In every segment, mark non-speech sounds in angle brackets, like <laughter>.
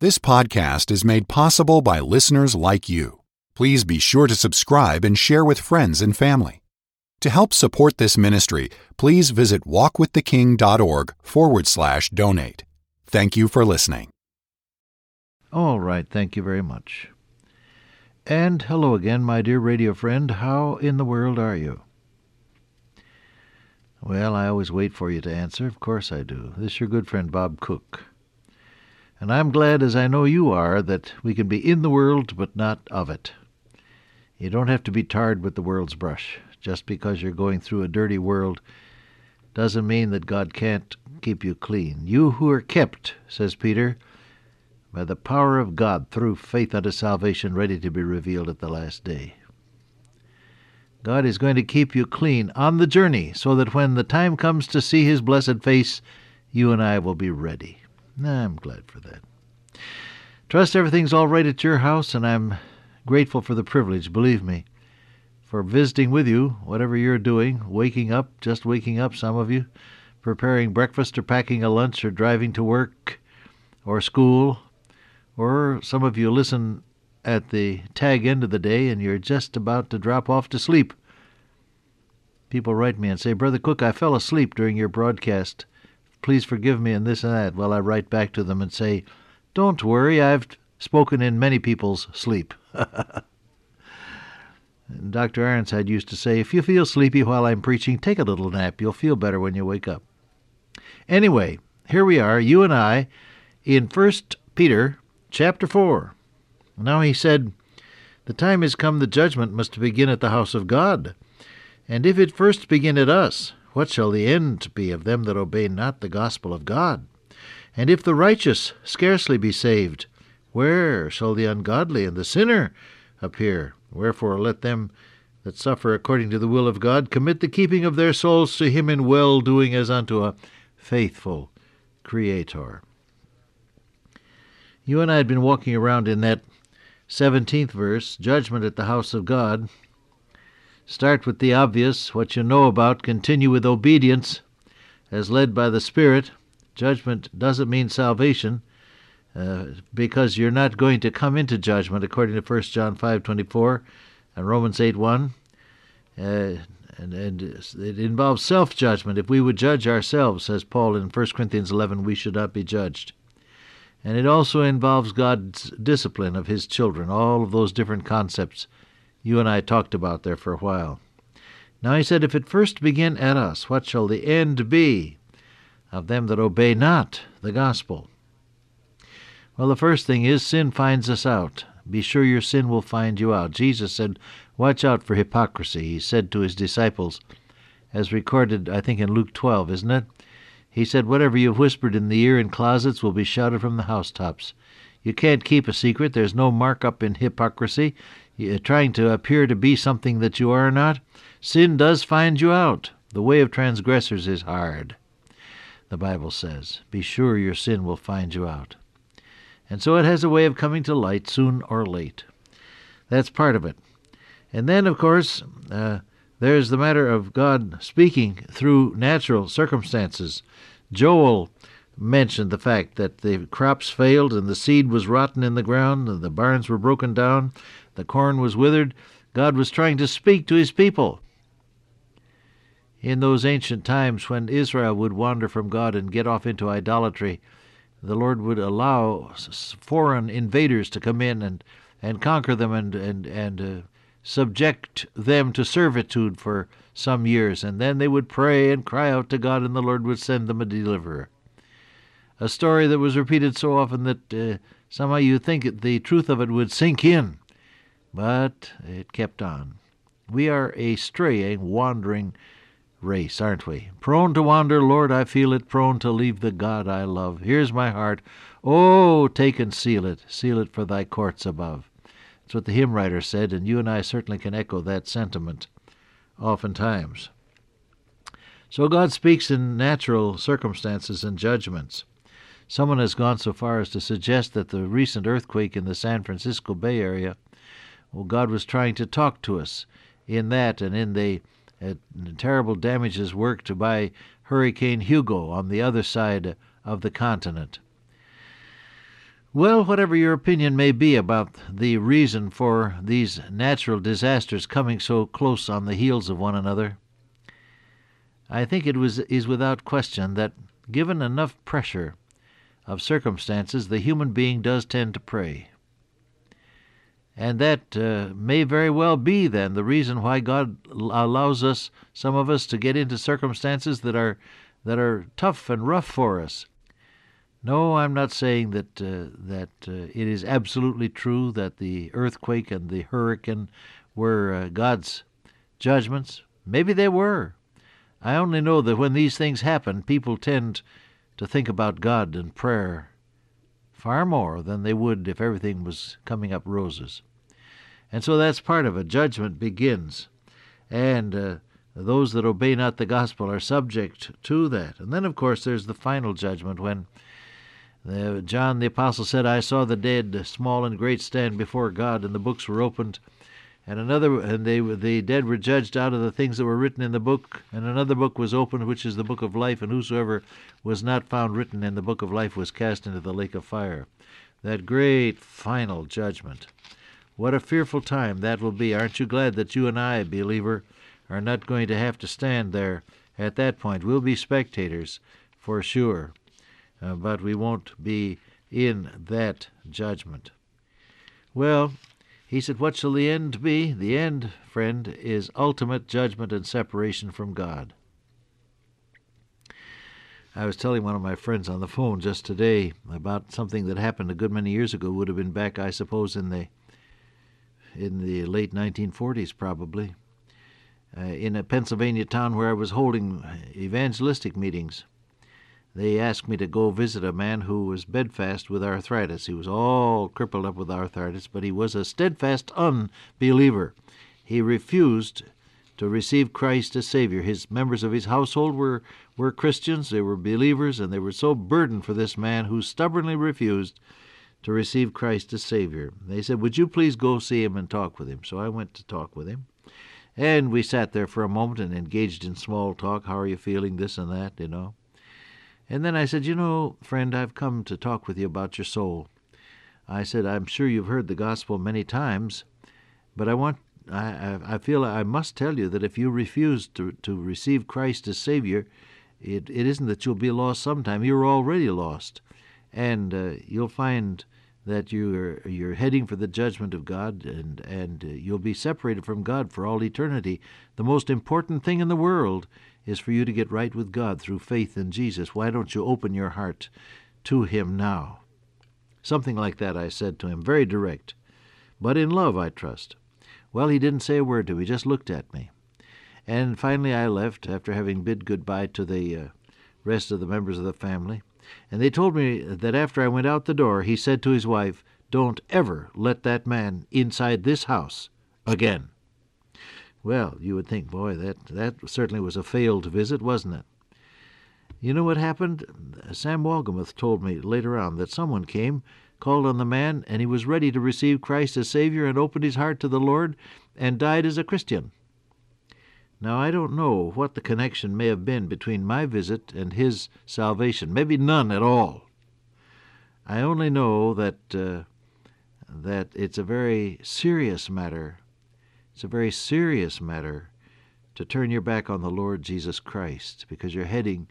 This podcast is made possible by listeners like you. Please be sure to subscribe and share with friends and family. To help support this ministry, please visit walkwiththeking.org forward slash donate. Thank you for listening. All right, thank you very much. And hello again, my dear radio friend. How in the world are you? Well, I always wait for you to answer. Of course I do. This is your good friend Bob Cook. And I'm glad, as I know you are, that we can be in the world but not of it. You don't have to be tarred with the world's brush. Just because you're going through a dirty world doesn't mean that God can't keep you clean. You who are kept, says Peter, by the power of God through faith unto salvation ready to be revealed at the last day. God is going to keep you clean on the journey so that when the time comes to see His blessed face, you and I will be ready. I'm glad for that. Trust everything's all right at your house, and I'm grateful for the privilege, believe me, for visiting with you, whatever you're doing, waking up, just waking up, some of you, preparing breakfast or packing a lunch or driving to work or school, or some of you listen at the tag end of the day and you're just about to drop off to sleep. People write me and say, Brother Cook, I fell asleep during your broadcast. Please forgive me and this and that. Well, I write back to them and say, Don't worry, I've spoken in many people's sleep. <laughs> Dr. Ironside used to say, If you feel sleepy while I'm preaching, take a little nap. You'll feel better when you wake up. Anyway, here we are, you and I, in First Peter chapter 4. Now he said, The time is come the judgment must begin at the house of God. And if it first begin at us, what shall the end be of them that obey not the gospel of God? And if the righteous scarcely be saved, where shall the ungodly and the sinner appear? Wherefore let them that suffer according to the will of God commit the keeping of their souls to him in well doing as unto a faithful Creator. You and I had been walking around in that 17th verse, judgment at the house of God. Start with the obvious, what you know about, continue with obedience as led by the Spirit. Judgment doesn't mean salvation. Uh, because you're not going to come into judgment according to 1 John 5:24 and Romans 8:1. Uh, and, and it involves self-judgment. If we would judge ourselves, says Paul in 1 Corinthians 11, we should not be judged. And it also involves God's discipline of his children, all of those different concepts you and I talked about there for a while. Now he said, If it first begin at us, what shall the end be of them that obey not the gospel? Well, the first thing is sin finds us out. Be sure your sin will find you out. Jesus said, Watch out for hypocrisy. He said to his disciples, as recorded, I think, in Luke 12, isn't it? He said, Whatever you've whispered in the ear in closets will be shouted from the housetops. You can't keep a secret. There's no markup in hypocrisy. Trying to appear to be something that you are not. Sin does find you out. The way of transgressors is hard, the Bible says. Be sure your sin will find you out. And so it has a way of coming to light soon or late. That's part of it. And then, of course, uh, there's the matter of God speaking through natural circumstances. Joel mentioned the fact that the crops failed and the seed was rotten in the ground, and the barns were broken down, the corn was withered. God was trying to speak to his people. In those ancient times when Israel would wander from God and get off into idolatry, the Lord would allow foreign invaders to come in and, and conquer them and, and, and uh, subject them to servitude for some years, and then they would pray and cry out to God, and the Lord would send them a deliverer. A story that was repeated so often that uh, somehow you think the truth of it would sink in, but it kept on. We are a straying, wandering race, aren't we? Prone to wander, Lord, I feel it, prone to leave the God I love. Here's my heart. Oh, take and seal it, seal it for thy courts above. That's what the hymn writer said, and you and I certainly can echo that sentiment oftentimes. So God speaks in natural circumstances and judgments. Someone has gone so far as to suggest that the recent earthquake in the San Francisco Bay Area, well, God was trying to talk to us in that and in the uh, terrible damages worked by Hurricane Hugo on the other side of the continent. Well, whatever your opinion may be about the reason for these natural disasters coming so close on the heels of one another, I think it was, is without question that, given enough pressure of circumstances, the human being does tend to pray. And that uh, may very well be, then, the reason why God allows us, some of us, to get into circumstances that are, that are tough and rough for us. No, I'm not saying that uh, that uh, it is absolutely true that the earthquake and the hurricane were uh, God's judgments. Maybe they were. I only know that when these things happen, people tend to think about God and prayer far more than they would if everything was coming up roses. And so that's part of it. Judgment begins. And uh, those that obey not the gospel are subject to that. And then, of course, there's the final judgment when the, John the Apostle said, I saw the dead, small and great, stand before God, and the books were opened. And another, and they the dead were judged out of the things that were written in the book. And another book was opened, which is the book of life. And whosoever was not found written in the book of life was cast into the lake of fire. That great final judgment. What a fearful time that will be. Aren't you glad that you and I, believer, are not going to have to stand there at that point? We'll be spectators for sure, uh, but we won't be in that judgment. Well, he said, What shall the end be? The end, friend, is ultimate judgment and separation from God. I was telling one of my friends on the phone just today about something that happened a good many years ago, would have been back, I suppose, in the in the late 1940s, probably, uh, in a Pennsylvania town where I was holding evangelistic meetings. They asked me to go visit a man who was bedfast with arthritis. He was all crippled up with arthritis, but he was a steadfast unbeliever. He refused to receive Christ as Savior. His members of his household were, were Christians, they were believers, and they were so burdened for this man who stubbornly refused to receive Christ as Savior. They said, Would you please go see him and talk with him? So I went to talk with him. And we sat there for a moment and engaged in small talk. How are you feeling? This and that, you know. And then I said, You know, friend, I've come to talk with you about your soul. I said, I'm sure you've heard the gospel many times, but I want I, I feel I must tell you that if you refuse to, to receive Christ as Savior, it, it isn't that you'll be lost sometime. You're already lost and uh, you'll find that you're you're heading for the judgment of God, and and uh, you'll be separated from God for all eternity. The most important thing in the world is for you to get right with God through faith in Jesus. Why don't you open your heart to Him now? Something like that I said to him, very direct, but in love, I trust. Well, he didn't say a word to me, just looked at me. And finally I left after having bid goodbye to the uh, rest of the members of the family. And they told me that after I went out the door, he said to his wife, Don't ever let that man inside this house again. Well, you would think, boy, that, that certainly was a failed visit, wasn't it? You know what happened? Sam Wolgemuth told me later on that someone came, called on the man, and he was ready to receive Christ as Savior and opened his heart to the Lord and died as a Christian. Now, I don't know what the connection may have been between my visit and his salvation. Maybe none at all. I only know that uh, that it's a very serious matter. It's a very serious matter to turn your back on the Lord Jesus Christ because you're heading,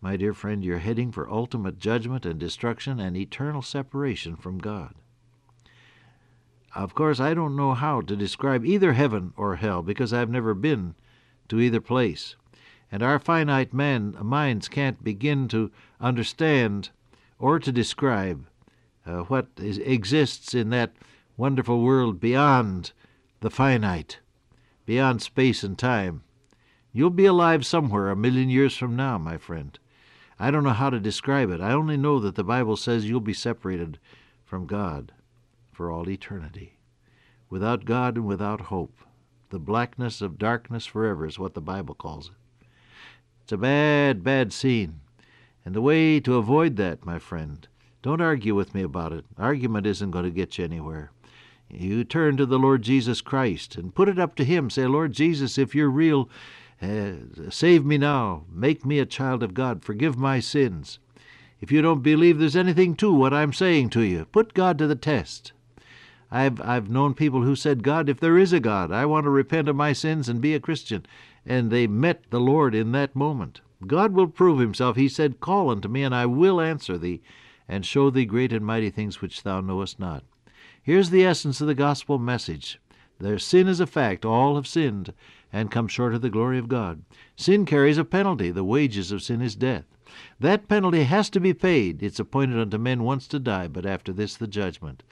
my dear friend, you're heading for ultimate judgment and destruction and eternal separation from God. Of course, I don't know how to describe either heaven or hell because I've never been to either place. And our finite man, minds can't begin to understand or to describe uh, what is, exists in that wonderful world beyond the finite, beyond space and time. You'll be alive somewhere a million years from now, my friend. I don't know how to describe it. I only know that the Bible says you'll be separated from God for all eternity, without God and without hope. The blackness of darkness forever is what the Bible calls it. It's a bad, bad scene. And the way to avoid that, my friend, don't argue with me about it. Argument isn't going to get you anywhere. You turn to the Lord Jesus Christ and put it up to Him. Say, Lord Jesus, if you're real, uh, save me now. Make me a child of God. Forgive my sins. if you don't believe there's anything to what I'm saying to you. Put God to the test. I've I've known people who said, God, if there is a God, I want to repent of my sins and be a Christian. And they met the Lord in that moment. God will prove himself. He said, Call unto me, and I will answer thee, and show thee great and mighty things which thou knowest not. Here's the essence of the gospel message. Their sin is a fact. All have sinned and come short of the glory of God. Sin carries a penalty. The wages of sin is death. That penalty has to be paid. It's appointed unto men once to die, but after this the judgment.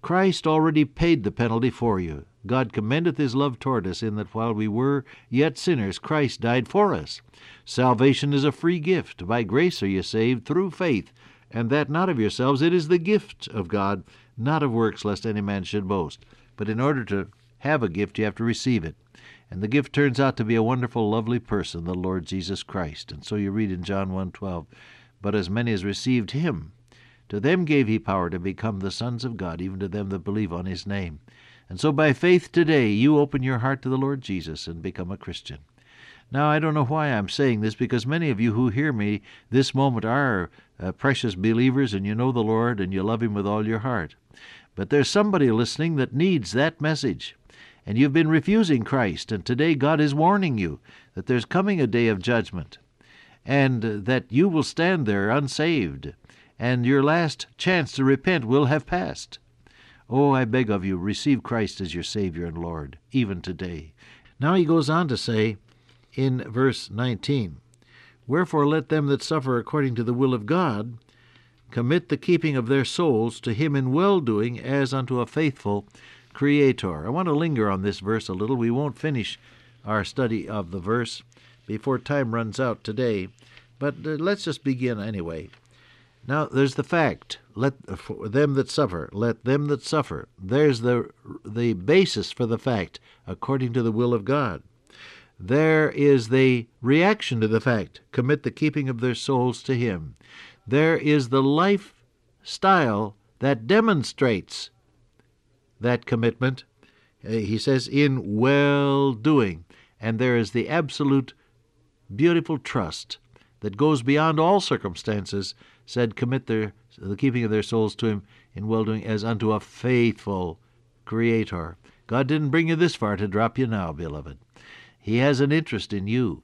Christ already paid the penalty for you. God commendeth his love toward us in that while we were yet sinners, Christ died for us. Salvation is a free gift. By grace are ye saved through faith, and that not of yourselves. It is the gift of God, not of works, lest any man should boast. But in order to have a gift, you have to receive it. And the gift turns out to be a wonderful, lovely person, the Lord Jesus Christ. And so you read in John 1:12, "But as many as received him, to them gave he power to become the sons of God, even to them that believe on his name." And so by faith today, you open your heart to the Lord Jesus and become a Christian. Now, I don't know why I'm saying this, because many of you who hear me this moment are uh, precious believers and you know the Lord and you love Him with all your heart. But there's somebody listening that needs that message and you've been refusing Christ, and today God is warning you that there's coming a day of judgment, and that you will stand there unsaved, and your last chance to repent will have passed. Oh, I beg of you, receive Christ as your Savior and Lord, even today. Now he goes on to say in verse 19, Wherefore let them that suffer according to the will of God commit the keeping of their souls to him in well doing as unto a faithful Creator. I want to linger on this verse a little. We won't finish our study of the verse before time runs out today, but uh, let's just begin anyway. Now, there's the fact. Let them that suffer, let them that suffer. There's the the basis for the fact, according to the will of God. There is the reaction to the fact. Commit the keeping of their souls to Him. There is the lifestyle that demonstrates that commitment. Uh, he says, in well doing. And there is the absolute beautiful trust that goes beyond all circumstances, said, commit their, the keeping of their souls to Him in well doing as unto a faithful Creator. God didn't bring you this far to drop you now, beloved. He has an interest in you,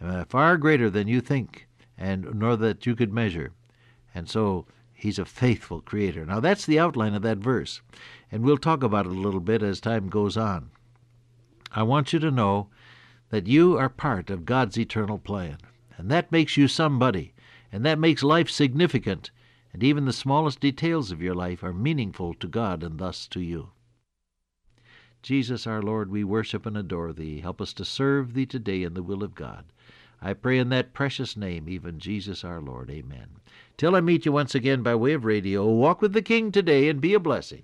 uh, far greater than you think, and nor that you could measure. And so He's a faithful Creator. Now, that's the outline of that verse, and we'll talk about it a little bit as time goes on. I want you to know that you are part of God's eternal plan, and that makes you somebody, and that makes life significant, and even the smallest details of your life are meaningful to God and thus to you. Jesus our Lord, we worship and adore Thee. Help us to serve Thee today in the will of God. I pray in that precious name, even Jesus our Lord. Amen. Till I meet you once again by way of radio, walk with the King today and be a blessing.